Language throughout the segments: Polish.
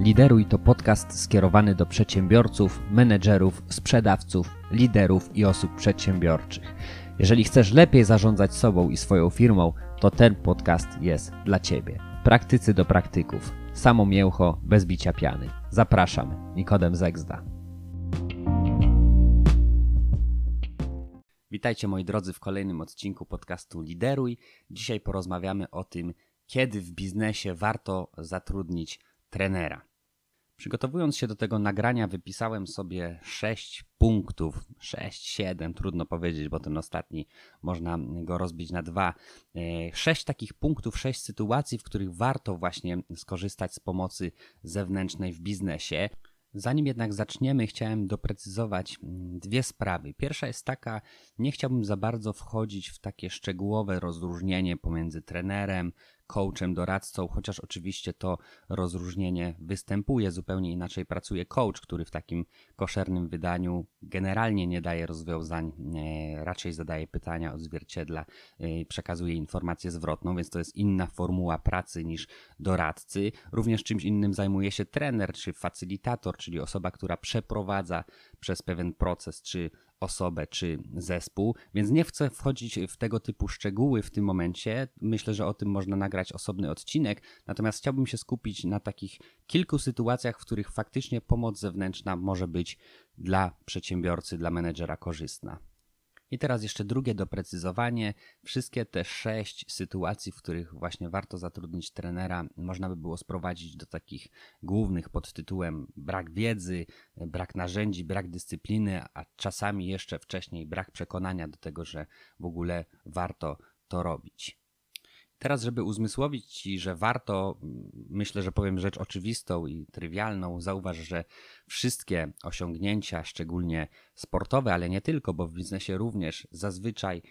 Lideruj to podcast skierowany do przedsiębiorców, menedżerów, sprzedawców, liderów i osób przedsiębiorczych. Jeżeli chcesz lepiej zarządzać sobą i swoją firmą, to ten podcast jest dla Ciebie. Praktycy do praktyków. Samo mięcho, bez bicia piany. Zapraszam, Nikodem Zegzda. Witajcie moi drodzy w kolejnym odcinku podcastu Lideruj. Dzisiaj porozmawiamy o tym, kiedy w biznesie warto zatrudnić trenera. Przygotowując się do tego nagrania, wypisałem sobie sześć punktów, sześć, siedem, trudno powiedzieć, bo ten ostatni można go rozbić na dwa. E, sześć takich punktów, sześć sytuacji, w których warto właśnie skorzystać z pomocy zewnętrznej w biznesie. Zanim jednak zaczniemy, chciałem doprecyzować mm, dwie sprawy. Pierwsza jest taka, nie chciałbym za bardzo wchodzić w takie szczegółowe rozróżnienie pomiędzy trenerem, coachem, doradcą, chociaż oczywiście to rozróżnienie występuje. Zupełnie inaczej pracuje coach, który w takim koszernym wydaniu generalnie nie daje rozwiązań, raczej zadaje pytania, odzwierciedla, e, przekazuje informację zwrotną, więc to jest inna formuła pracy niż doradcy. Również czymś innym zajmuje się trener czy facylitator, czyli osoba, która przeprowadza przez pewien proces, czy osobę czy zespół, więc nie chcę wchodzić w tego typu szczegóły w tym momencie. Myślę, że o tym można nagrać osobny odcinek, natomiast chciałbym się skupić na takich kilku sytuacjach, w których faktycznie pomoc zewnętrzna może być dla przedsiębiorcy, dla menedżera korzystna. I teraz jeszcze drugie doprecyzowanie. Wszystkie te sześć sytuacji, w których właśnie warto zatrudnić trenera, można by było sprowadzić do takich głównych pod tytułem brak wiedzy, brak narzędzi, brak dyscypliny, a czasami jeszcze wcześniej brak przekonania do tego, że w ogóle warto to robić. Teraz, żeby uzmysłowić Ci, że warto, myślę, że powiem rzecz oczywistą i trywialną, zauważ, że wszystkie osiągnięcia, szczególnie sportowe, ale nie tylko, bo w biznesie również zazwyczaj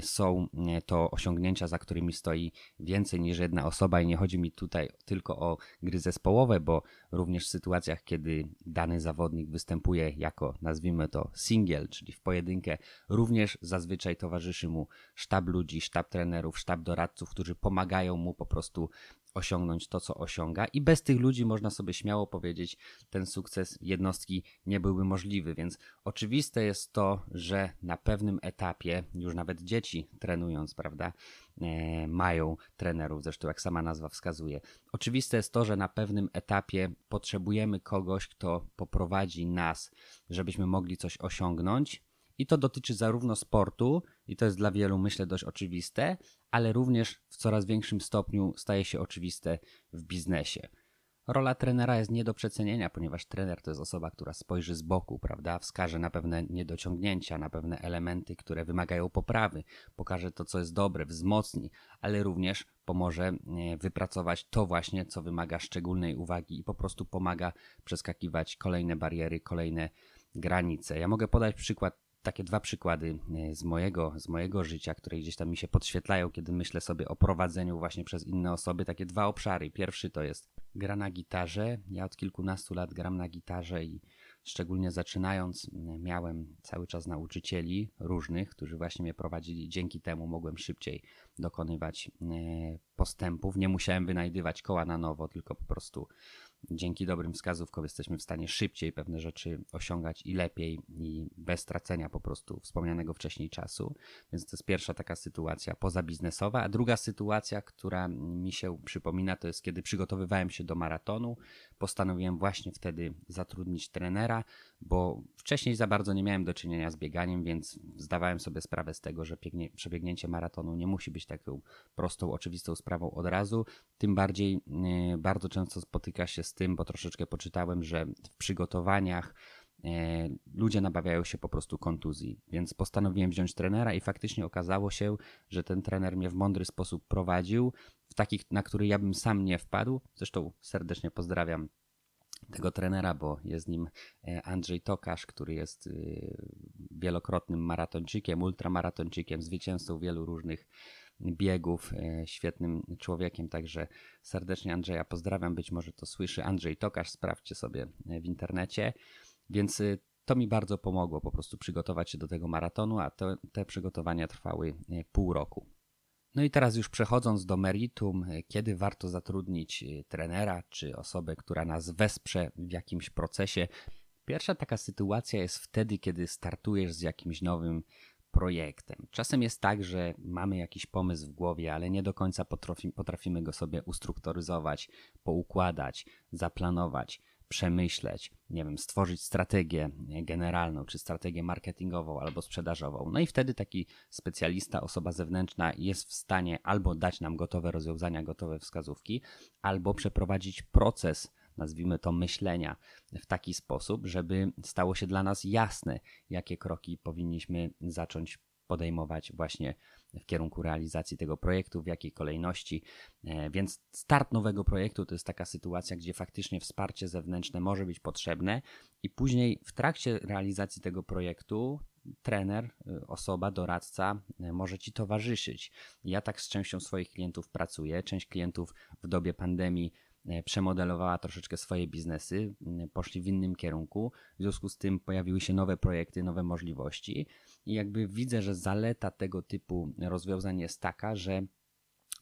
są e, to osiągnięcia, za którymi stoi więcej niż jedna osoba. I nie chodzi mi tutaj tylko o gry zespołowe, bo również w sytuacjach, kiedy dany zawodnik występuje jako, nazwijmy to, single, czyli w pojedynkę, również zazwyczaj towarzyszy mu sztab ludzi, sztab trenerów, sztab doradców, którzy pomagają mu po prostu osiągnąć to, co osiąga, i bez tych ludzi można sobie śmiało powiedzieć, ten sukces jednostki nie byłby możliwy. Więc oczywiste jest to, że na pewnym etapie, już nawet dzieci trenując, prawda, e, mają trenerów, zresztą jak sama nazwa wskazuje. Oczywiste jest to, że na pewnym etapie potrzebujemy kogoś, kto poprowadzi nas, żebyśmy mogli coś osiągnąć i to dotyczy zarówno sportu, i to jest dla wielu, myślę, dość oczywiste, ale również w coraz większym stopniu staje się oczywiste w biznesie. Rola trenera jest nie do przecenienia, ponieważ trener to jest osoba, która spojrzy z boku, prawda? Wskaże na pewne niedociągnięcia, na pewne elementy, które wymagają poprawy, pokaże to, co jest dobre, wzmocni, ale również pomoże e, wypracować to właśnie, co wymaga szczególnej uwagi i po prostu pomaga przeskakiwać kolejne bariery, kolejne granice. Ja mogę podać przykład takie dwa przykłady e, z mojego, z mojego życia, które gdzieś tam mi się podświetlają, kiedy myślę sobie o prowadzeniu właśnie przez inne osoby. Takie dwa obszary. Pierwszy to jest gra na gitarze. Ja od kilkunastu lat gram na gitarze i szczególnie zaczynając miałem cały czas nauczycieli różnych, którzy właśnie mnie prowadzili. Dzięki temu mogłem szybciej dokonywać e, postępów. Nie musiałem wynajdywać koła na nowo, tylko po prostu dzięki dobrym wskazówkom jesteśmy w stanie szybciej pewne rzeczy osiągać i lepiej i bez tracenia po prostu wspomnianego wcześniej czasu. Więc to jest pierwsza taka sytuacja pozabiznesowa. A druga sytuacja, która mi się przypomina, to jest kiedy przygotowywałem się do maratonu. Postanowiłem właśnie wtedy zatrudnić trenera, bo wcześniej za bardzo nie miałem do czynienia z bieganiem, więc zdawałem sobie sprawę z tego, że przebiegnięcie maratonu nie musi być taką prostą, oczywistą sprawą od razu. Tym bardziej yy, bardzo często spotyka się z tym, bo troszeczkę poczytałem, że w przygotowaniach e, ludzie nabawiają się po prostu kontuzji. Więc postanowiłem wziąć trenera i faktycznie okazało się, że ten trener mnie w mądry sposób prowadził, w takich, na który ja bym sam nie wpadł. Zresztą serdecznie pozdrawiam tego trenera, bo jest nim e, Andrzej Tokarz, który jest e, wielokrotnym maratończykiem, ultramaratończykiem, zwycięzcą wielu różnych biegów, e, świetnym człowiekiem, także serdecznie Andrzeja pozdrawiam, być może to słyszy Andrzej Tokarz, sprawdźcie sobie w internecie, więc to mi bardzo pomogło po prostu przygotować się do tego maratonu, a to, te przygotowania trwały pół roku. No i teraz już przechodząc do meritum, kiedy warto zatrudnić trenera czy osobę, która nas wesprze w jakimś procesie. Pierwsza taka sytuacja jest wtedy, kiedy startujesz z jakimś nowym projektem. Czasem jest tak, że mamy jakiś pomysł w głowie, ale nie do końca potrafimy go sobie ustrukturyzować, poukładać, zaplanować, przemyśleć, nie wiem, stworzyć strategię generalną, czy strategię marketingową albo sprzedażową. No i wtedy taki specjalista, osoba zewnętrzna jest w stanie albo dać nam gotowe rozwiązania, gotowe wskazówki, albo przeprowadzić proces nazwijmy to, myślenia w taki sposób, żeby stało się dla nas jasne, jakie kroki powinniśmy zacząć podejmować właśnie w kierunku realizacji tego projektu, w jakiej kolejności. E, więc start nowego projektu to jest taka sytuacja, gdzie faktycznie wsparcie zewnętrzne może być potrzebne, i później w trakcie realizacji tego projektu trener, e, osoba, doradca e, może ci towarzyszyć. Ja tak z częścią swoich klientów pracuję. Część klientów w dobie pandemii przemodelowała troszeczkę swoje biznesy, poszli w innym kierunku. W związku z tym pojawiły się nowe projekty, nowe możliwości. I jakby widzę, że zaleta tego typu rozwiązań jest taka, że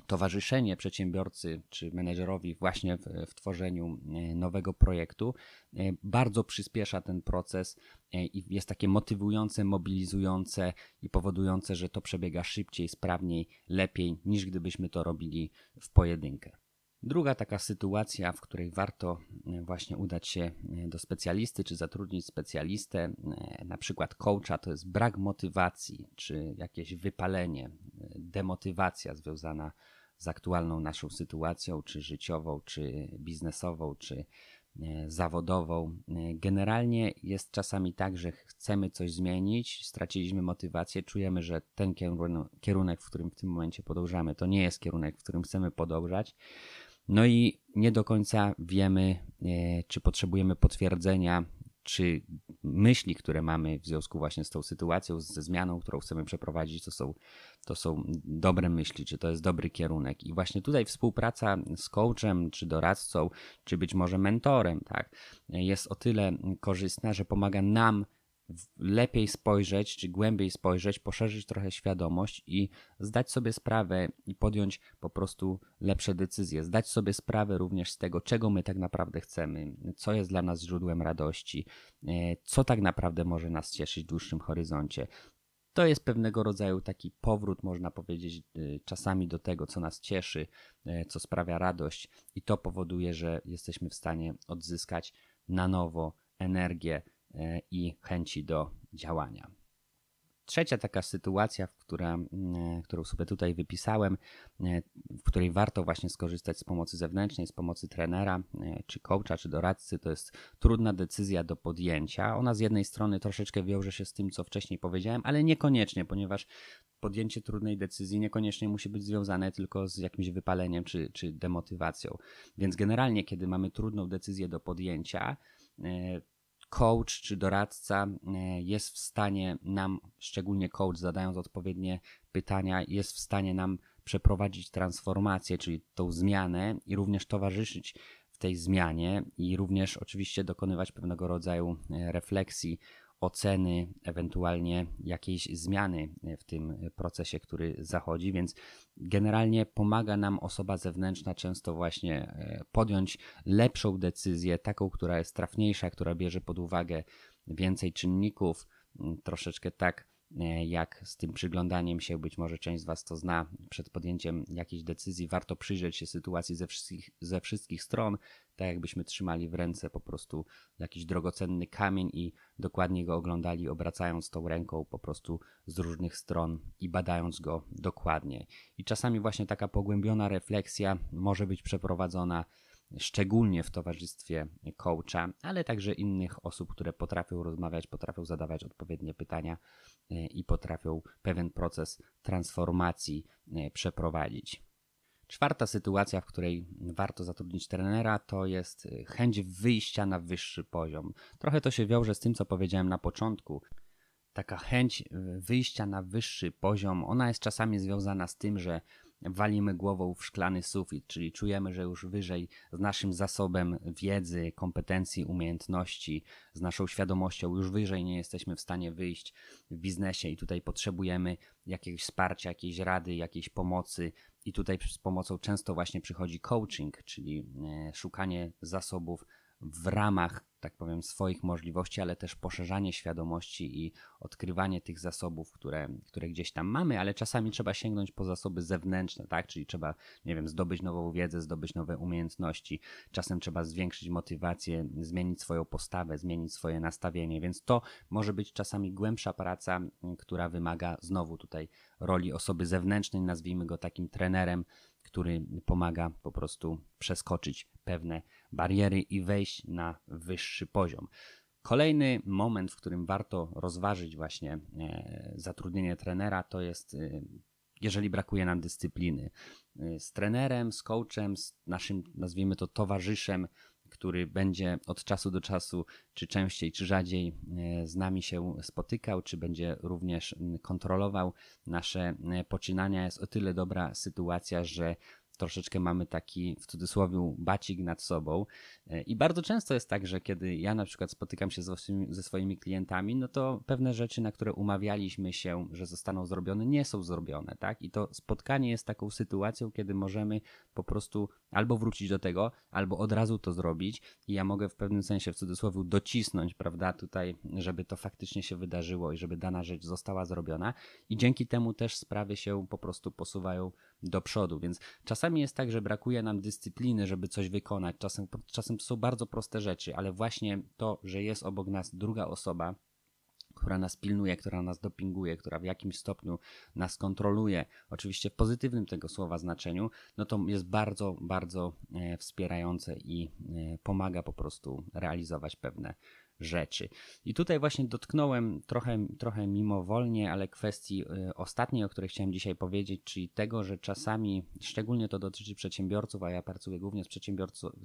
towarzyszenie przedsiębiorcy czy menedżerowi właśnie w, w, tworzeniu e, nowego projektu e, bardzo przyspiesza ten proces i jest takie motywujące, mobilizujące i powodujące, że to przebiega szybciej, sprawniej, lepiej niż gdybyśmy to robili w pojedynkę. Druga taka sytuacja, w której warto e, właśnie udać się e, do specjalisty, czy zatrudnić specjalistę, e, na przykład coacha, to jest brak motywacji, czy jakieś wypalenie, demotywacja związana z aktualną naszą sytuacją, czy życiową, czy biznesową, czy zawodową. Generalnie jest czasami tak, że chcemy coś zmienić, straciliśmy motywację, czujemy, że ten kierunek, w którym w tym momencie podążamy, to nie jest kierunek, w którym chcemy podążać no i nie do końca wiemy, e, czy potrzebujemy potwierdzenia, czy myśli, które mamy w związku właśnie z tą sytuacją, ze zmianą, którą chcemy przeprowadzić, to są, to są dobre myśli, czy to jest dobry kierunek. I właśnie tutaj współpraca z coachem, czy doradcą, czy być może mentorem, tak, jest o tyle korzystna, że pomaga nam lepiej spojrzeć, czy głębiej spojrzeć, poszerzyć trochę świadomość i zdać sobie sprawę i podjąć po prostu lepsze decyzje. Zdać sobie sprawę również z tego, czego my tak naprawdę chcemy, co jest dla nas źródłem radości, e, co tak naprawdę może nas cieszyć w dłuższym horyzoncie. To jest pewnego rodzaju taki powrót, można powiedzieć, e, czasami do tego, co nas cieszy, e, co sprawia radość, i to powoduje, że jesteśmy w stanie odzyskać na nowo energię, i chęci do działania. Trzecia taka sytuacja, w która, e, którą sobie tutaj wypisałem, e, w której warto właśnie skorzystać z pomocy zewnętrznej, z pomocy trenera, czy coacha, czy doradcy, to jest trudna decyzja do podjęcia. Ona z jednej strony troszeczkę wiąże się z tym, co wcześniej powiedziałem, ale niekoniecznie, ponieważ podjęcie trudnej decyzji niekoniecznie musi być związane tylko z jakimś wypaleniem czy, czy demotywacją. Więc generalnie, kiedy mamy trudną decyzję do podjęcia, coach czy doradca e, jest w stanie nam, szczególnie coach, zadając odpowiednie pytania, jest w stanie nam przeprowadzić transformację, czyli tą zmianę i również towarzyszyć w tej zmianie i również oczywiście dokonywać pewnego rodzaju e, refleksji oceny, ewentualnie jakiejś zmiany w tym procesie, który zachodzi, więc generalnie pomaga nam osoba zewnętrzna często właśnie e, podjąć lepszą decyzję, taką, która jest trafniejsza, która bierze pod uwagę więcej czynników, troszeczkę tak jak z tym przyglądaniem się, być może część z Was to zna, przed podjęciem jakiejś decyzji warto przyjrzeć się sytuacji ze wszystkich, ze wszystkich stron, tak jakbyśmy trzymali w ręce po prostu jakiś drogocenny kamień i dokładnie go oglądali, obracając tą ręką po prostu z różnych stron i badając go dokładnie. I czasami właśnie taka pogłębiona refleksja może być przeprowadzona szczególnie w towarzystwie coacha, ale także innych osób, które potrafią rozmawiać, potrafią zadawać odpowiednie pytania e, i potrafią pewien proces transformacji e, przeprowadzić. Czwarta sytuacja, w której warto zatrudnić trenera, to jest e, chęć wyjścia na wyższy poziom. Trochę to się wiąże z tym, co powiedziałem na początku. Taka chęć wyjścia na wyższy poziom, ona jest czasami związana z tym, że walimy głową w szklany sufit, czyli czujemy, że już wyżej z naszym zasobem wiedzy, kompetencji, umiejętności, z naszą świadomością już wyżej nie jesteśmy w stanie wyjść w biznesie i tutaj potrzebujemy jakiegoś wsparcia, jakiejś rady, jakiejś pomocy. I tutaj z pomocą często właśnie przychodzi coaching, czyli e, szukanie zasobów w ramach, tak powiem, swoich możliwości, ale też poszerzanie świadomości i odkrywanie tych zasobów, które, które gdzieś tam mamy, ale czasami trzeba sięgnąć po zasoby zewnętrzne, tak? Czyli trzeba, nie wiem, zdobyć nową wiedzę, zdobyć nowe umiejętności, czasem trzeba zwiększyć motywację, zmienić swoją postawę, zmienić swoje nastawienie, więc to może być czasami głębsza praca, która wymaga znowu tutaj roli osoby zewnętrznej, nazwijmy go takim trenerem, który pomaga po prostu przeskoczyć pewne bariery i wejść na wyższy poziom. Kolejny moment, w którym warto rozważyć właśnie e, zatrudnienie trenera, to jest e, jeżeli brakuje nam dyscypliny. E, z trenerem, z coachem, z naszym, nazwijmy to, towarzyszem, który będzie od czasu do czasu, czy częściej, czy rzadziej z nami się spotykał, czy będzie również kontrolował nasze poczynania, jest o tyle dobra sytuacja, że troszeczkę mamy taki w cudzysłowie bacik nad sobą. E, I bardzo często jest tak, że kiedy ja na przykład spotykam się ze swoimi klientami, no to pewne rzeczy, na które umawialiśmy się, że zostaną zrobione, nie są zrobione, tak? I to spotkanie jest taką sytuacją, kiedy możemy po prostu albo wrócić do tego, albo od razu to zrobić. I ja mogę w pewnym sensie, w cudzysłowie, docisnąć, prawda, tutaj, żeby to faktycznie się wydarzyło i żeby dana rzecz została zrobiona. I dzięki temu też sprawy się po prostu posuwają do przodu. Więc czasami jest tak, że brakuje nam dyscypliny, żeby coś wykonać. Czasem, czasem to są bardzo proste rzeczy, ale właśnie to, że jest obok nas druga osoba, która nas pilnuje, która nas dopinguje, która w jakimś stopniu nas kontroluje, oczywiście w pozytywnym tego słowa znaczeniu, no to jest bardzo, bardzo e, wspierające i e, pomaga po prostu realizować pewne rzeczy. I tutaj właśnie dotknąłem trochę, trochę mimowolnie, ale kwestii y, ostatniej, o której chciałem dzisiaj powiedzieć, czyli tego, że czasami, szczególnie to dotyczy przedsiębiorców, a ja pracuję głównie z,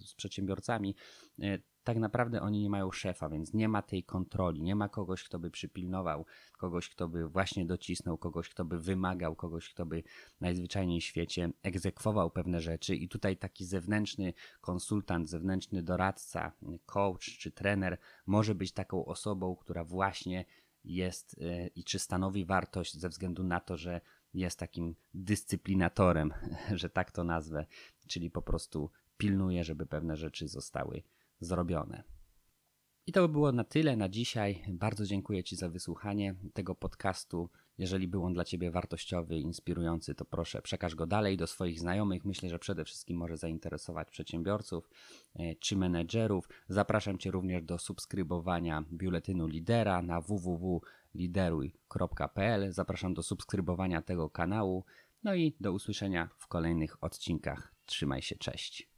z przedsiębiorcami, y, tak naprawdę oni nie mają szefa, więc nie ma tej kontroli, nie ma kogoś, kto by przypilnował, kogoś, kto by właśnie docisnął, kogoś, kto by wymagał, kogoś, kto by najzwyczajniej w świecie egzekwował pewne rzeczy. I tutaj taki zewnętrzny konsultant, zewnętrzny doradca, coach czy trener może być taką osobą, która właśnie jest e, i czy stanowi wartość ze względu na to, że jest takim dyscyplinatorem, że tak to nazwę, czyli po prostu pilnuje, żeby pewne rzeczy zostały zrobione. I to by było na tyle na dzisiaj. Bardzo dziękuję Ci za wysłuchanie tego podcastu. Jeżeli był on dla Ciebie wartościowy, inspirujący, to proszę przekaż go dalej do swoich znajomych. Myślę, że przede wszystkim może zainteresować przedsiębiorców e, czy menedżerów. Zapraszam Cię również do subskrybowania biuletynu Lidera na www.lideruj.pl. Zapraszam do subskrybowania tego kanału. No i do usłyszenia w kolejnych odcinkach. Trzymaj się, cześć.